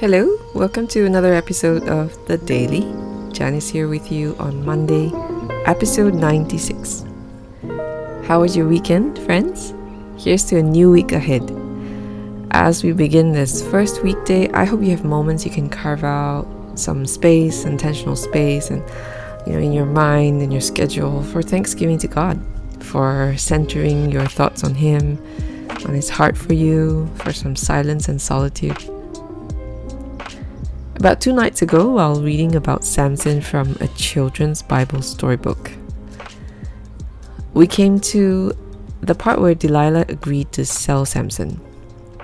Hello, welcome to another episode of The Daily. Janice here with you on Monday, episode 96. How was your weekend, friends? Here's to a new week ahead. As we begin this first weekday, I hope you have moments you can carve out some space, intentional space, and you know, in your mind and your schedule for Thanksgiving to God, for centering your thoughts on Him, on His heart for you, for some silence and solitude. About two nights ago, while reading about Samson from a children's Bible storybook, we came to the part where Delilah agreed to sell Samson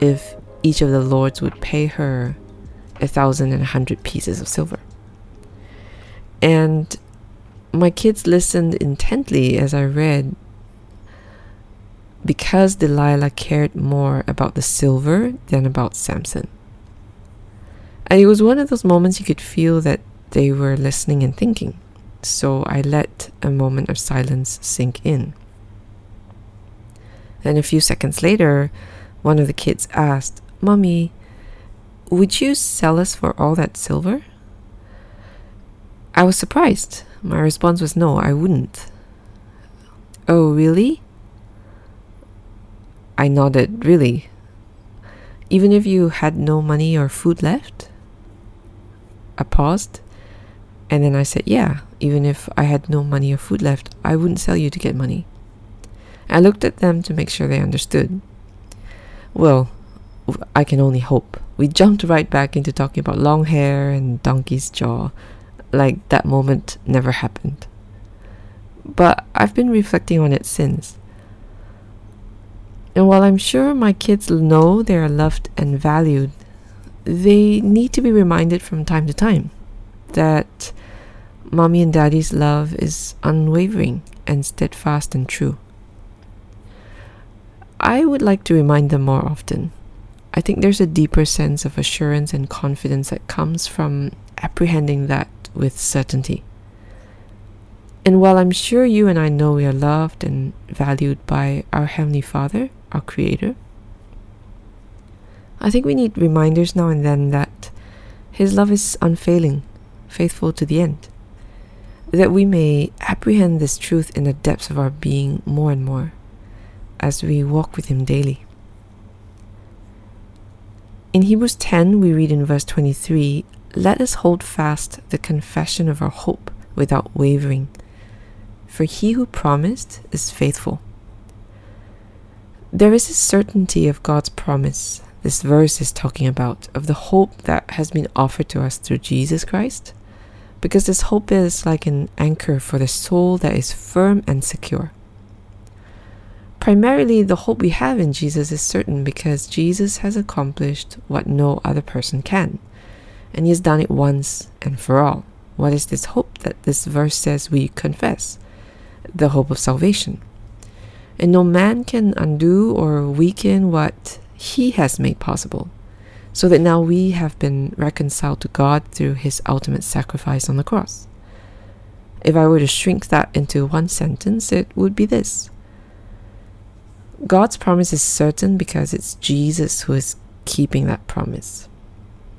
if each of the lords would pay her a thousand and a hundred pieces of silver. And my kids listened intently as I read because Delilah cared more about the silver than about Samson. And it was one of those moments you could feel that they were listening and thinking. So I let a moment of silence sink in. Then a few seconds later, one of the kids asked, Mommy, would you sell us for all that silver? I was surprised. My response was no, I wouldn't. Oh, really? I nodded, really. Even if you had no money or food left? I paused and then I said, Yeah, even if I had no money or food left, I wouldn't sell you to get money. I looked at them to make sure they understood. Well, I can only hope. We jumped right back into talking about long hair and donkey's jaw, like that moment never happened. But I've been reflecting on it since. And while I'm sure my kids know they are loved and valued, they need to be reminded from time to time that mommy and daddy's love is unwavering and steadfast and true. I would like to remind them more often. I think there's a deeper sense of assurance and confidence that comes from apprehending that with certainty. And while I'm sure you and I know we are loved and valued by our Heavenly Father, our Creator, I think we need reminders now and then that His love is unfailing, faithful to the end, that we may apprehend this truth in the depths of our being more and more as we walk with Him daily. In Hebrews 10, we read in verse 23 Let us hold fast the confession of our hope without wavering, for He who promised is faithful. There is a certainty of God's promise this verse is talking about, of the hope that has been offered to us through Jesus Christ. Because this hope is like an anchor for the soul that is firm and secure. Primarily, the hope we have in Jesus is certain because Jesus has accomplished what no other person can, and He has done it once and for all. What is this hope that this verse says we confess? The hope of salvation. And no man can undo or weaken what he has made possible, so that now we have been reconciled to God through His ultimate sacrifice on the cross. If I were to shrink that into one sentence, it would be this God's promise is certain because it's Jesus who is keeping that promise.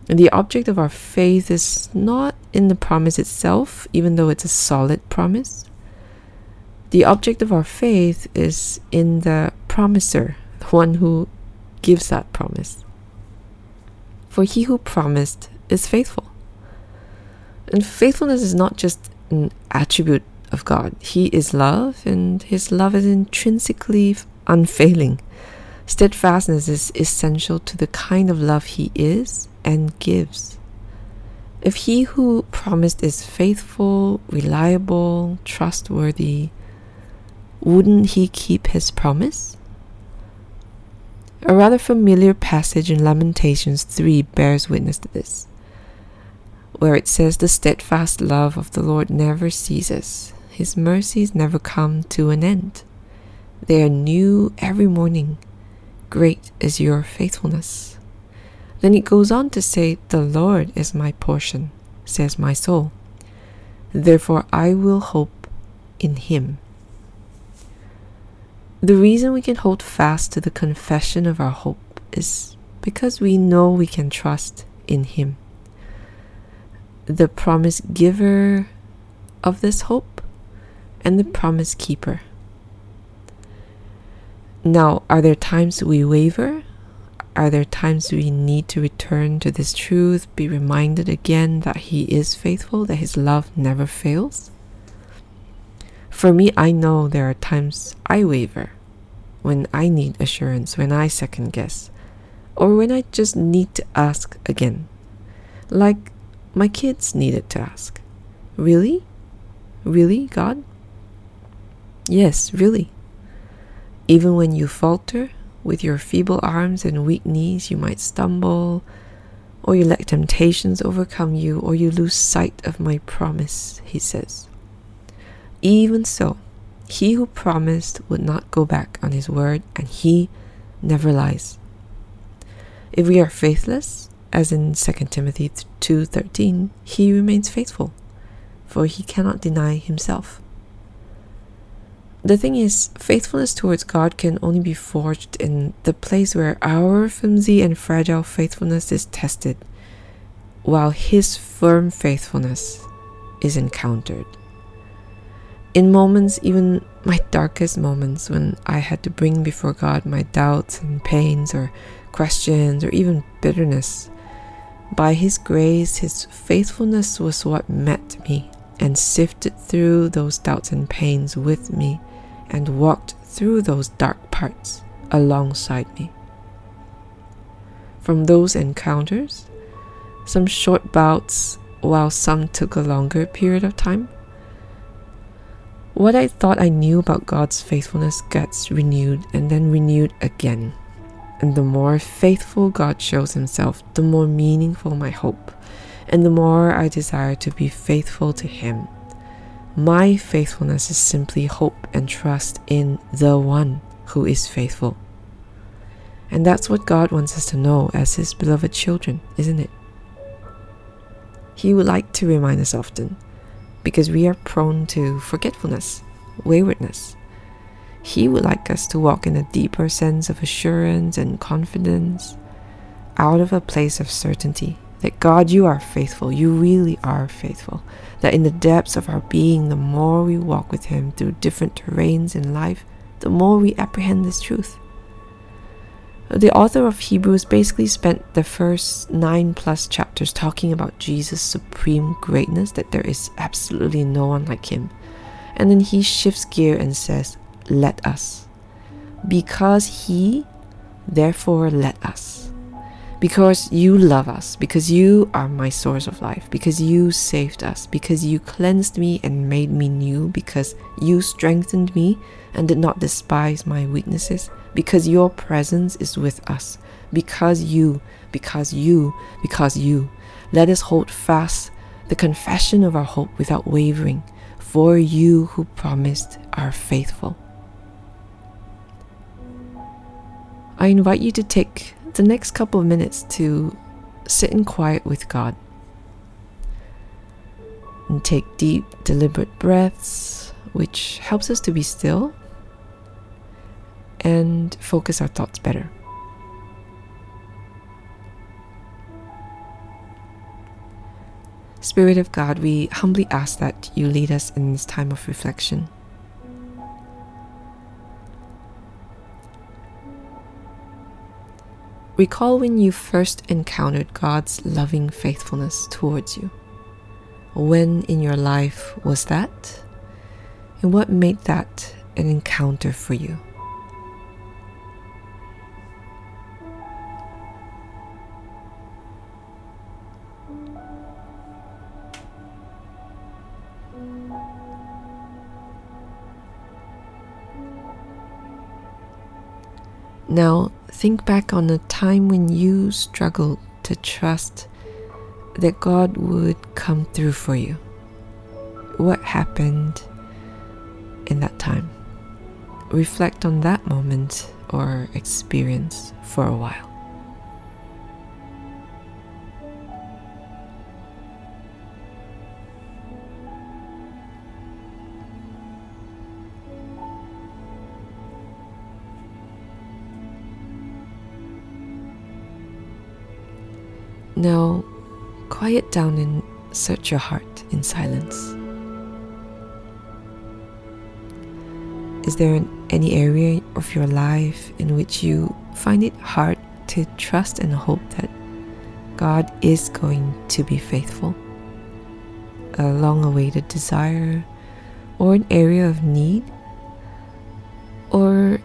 And the object of our faith is not in the promise itself, even though it's a solid promise. The object of our faith is in the promiser, the one who gives that promise. For he who promised is faithful. And faithfulness is not just an attribute of God, He is love, and His love is intrinsically unfailing. Steadfastness is essential to the kind of love He is and gives. If He who promised is faithful, reliable, trustworthy, wouldn't He keep His promise? A rather familiar passage in Lamentations 3 bears witness to this, where it says, The steadfast love of the Lord never ceases, His mercies never come to an end. They are new every morning. Great is your faithfulness. Then it goes on to say, The Lord is my portion, says my soul. Therefore I will hope in Him. The reason we can hold fast to the confession of our hope is because we know we can trust in Him, the promise giver of this hope, and the promise keeper. Now, are there times we waver? Are there times we need to return to this truth, be reminded again that He is faithful, that His love never fails? For me, I know there are times I waver, when I need assurance, when I second guess, or when I just need to ask again. Like my kids needed to ask Really? Really, God? Yes, really. Even when you falter, with your feeble arms and weak knees, you might stumble, or you let temptations overcome you, or you lose sight of my promise, he says. Even so, he who promised would not go back on his word, and he never lies. If we are faithless, as in 2 Timothy 2:13, he remains faithful, for he cannot deny himself. The thing is, faithfulness towards God can only be forged in the place where our flimsy and fragile faithfulness is tested, while His firm faithfulness is encountered. In moments, even my darkest moments, when I had to bring before God my doubts and pains, or questions, or even bitterness, by His grace, His faithfulness was what met me and sifted through those doubts and pains with me and walked through those dark parts alongside me. From those encounters, some short bouts, while some took a longer period of time, what I thought I knew about God's faithfulness gets renewed and then renewed again. And the more faithful God shows Himself, the more meaningful my hope, and the more I desire to be faithful to Him my faithfulness is simply hope and trust in the one who is faithful. And that's what God wants us to know as His beloved children, isn't it? He would like to remind us often because we are prone to forgetfulness, waywardness. He would like us to walk in a deeper sense of assurance and confidence out of a place of certainty that God, you are faithful. You really are faithful. That in the depths of our being, the more we walk with Him through different terrains in life, the more we apprehend this truth. The author of Hebrews basically spent the first nine plus chapters talking about Jesus' supreme greatness, that there is absolutely no one like Him. And then he shifts gear and says, Let us. Because He, therefore, let us because you love us, because you are my source of life, because you saved us, because you cleansed me and made me new, because you strengthened me and did not despise my weaknesses, because your presence is with us, because you, because you, because you. Let us hold fast the confession of our hope without wavering, for you who promised are faithful. I invite you to take the next couple of minutes to sit in quiet with God and take deep, deliberate breaths, which helps us to be still and focus our thoughts better. Spirit of God, we humbly ask that you lead us in this time of reflection. Recall when you first encountered God's loving faithfulness towards you. When in your life was that? And what made that an encounter for you? Now, think back on a time when you struggled to trust that God would come through for you. What happened in that time? Reflect on that moment or experience for a while. Now, quiet down and search your heart in silence. Is there any area of your life in which you find it hard to trust and hope that God is going to be faithful? A long awaited desire, or an area of need, or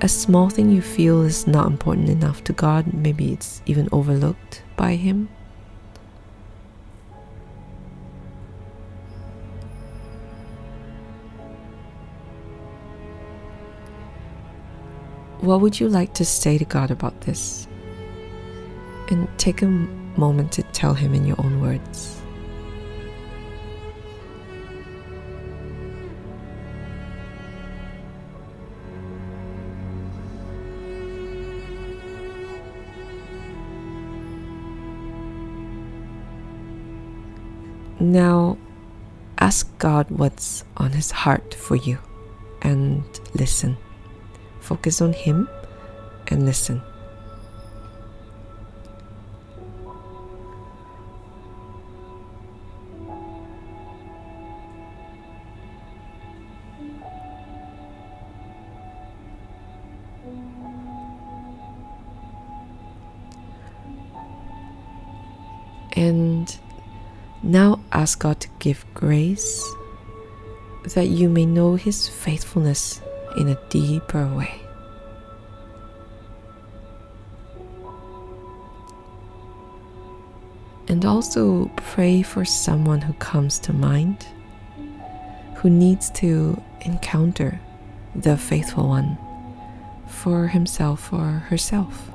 a small thing you feel is not important enough to God, maybe it's even overlooked by Him. What would you like to say to God about this? And take a moment to tell Him in your own words. Now, ask God what's on His heart for you and listen. Focus on Him and listen. And now ask God to give grace that you may know His faithfulness in a deeper way. And also pray for someone who comes to mind who needs to encounter the faithful one for himself or herself.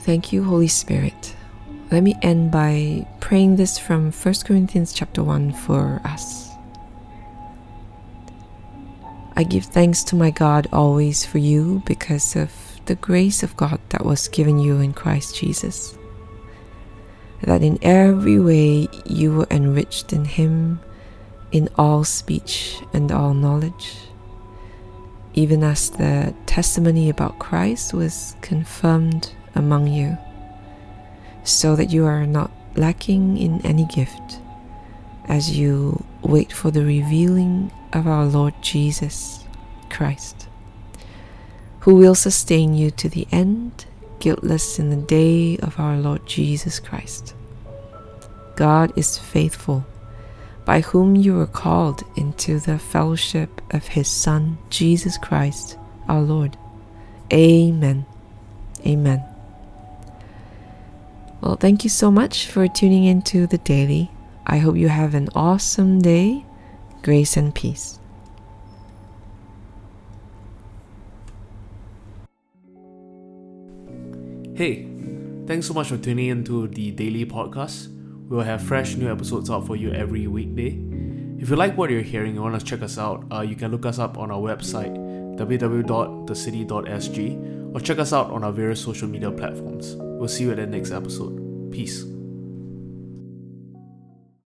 Thank you, Holy Spirit. Let me end by praying this from 1 Corinthians chapter 1 for us. I give thanks to my God always for you because of the grace of God that was given you in Christ Jesus. That in every way you were enriched in Him in all speech and all knowledge, even as the testimony about Christ was confirmed among you, so that you are not lacking in any gift as you wait for the revealing of our Lord Jesus Christ, who will sustain you to the end, guiltless in the day of our Lord Jesus Christ. God is faithful, by whom you were called into the fellowship of His Son, Jesus Christ, our Lord. Amen. Amen. Well, thank you so much for tuning into the daily. I hope you have an awesome day. Grace and peace. Hey, thanks so much for tuning into the daily podcast. We'll have fresh new episodes out for you every weekday. If you like what you're hearing and want to check us out, uh, you can look us up on our website www.thecity.sg or check us out on our various social media platforms. We'll see you at the next episode. Peace.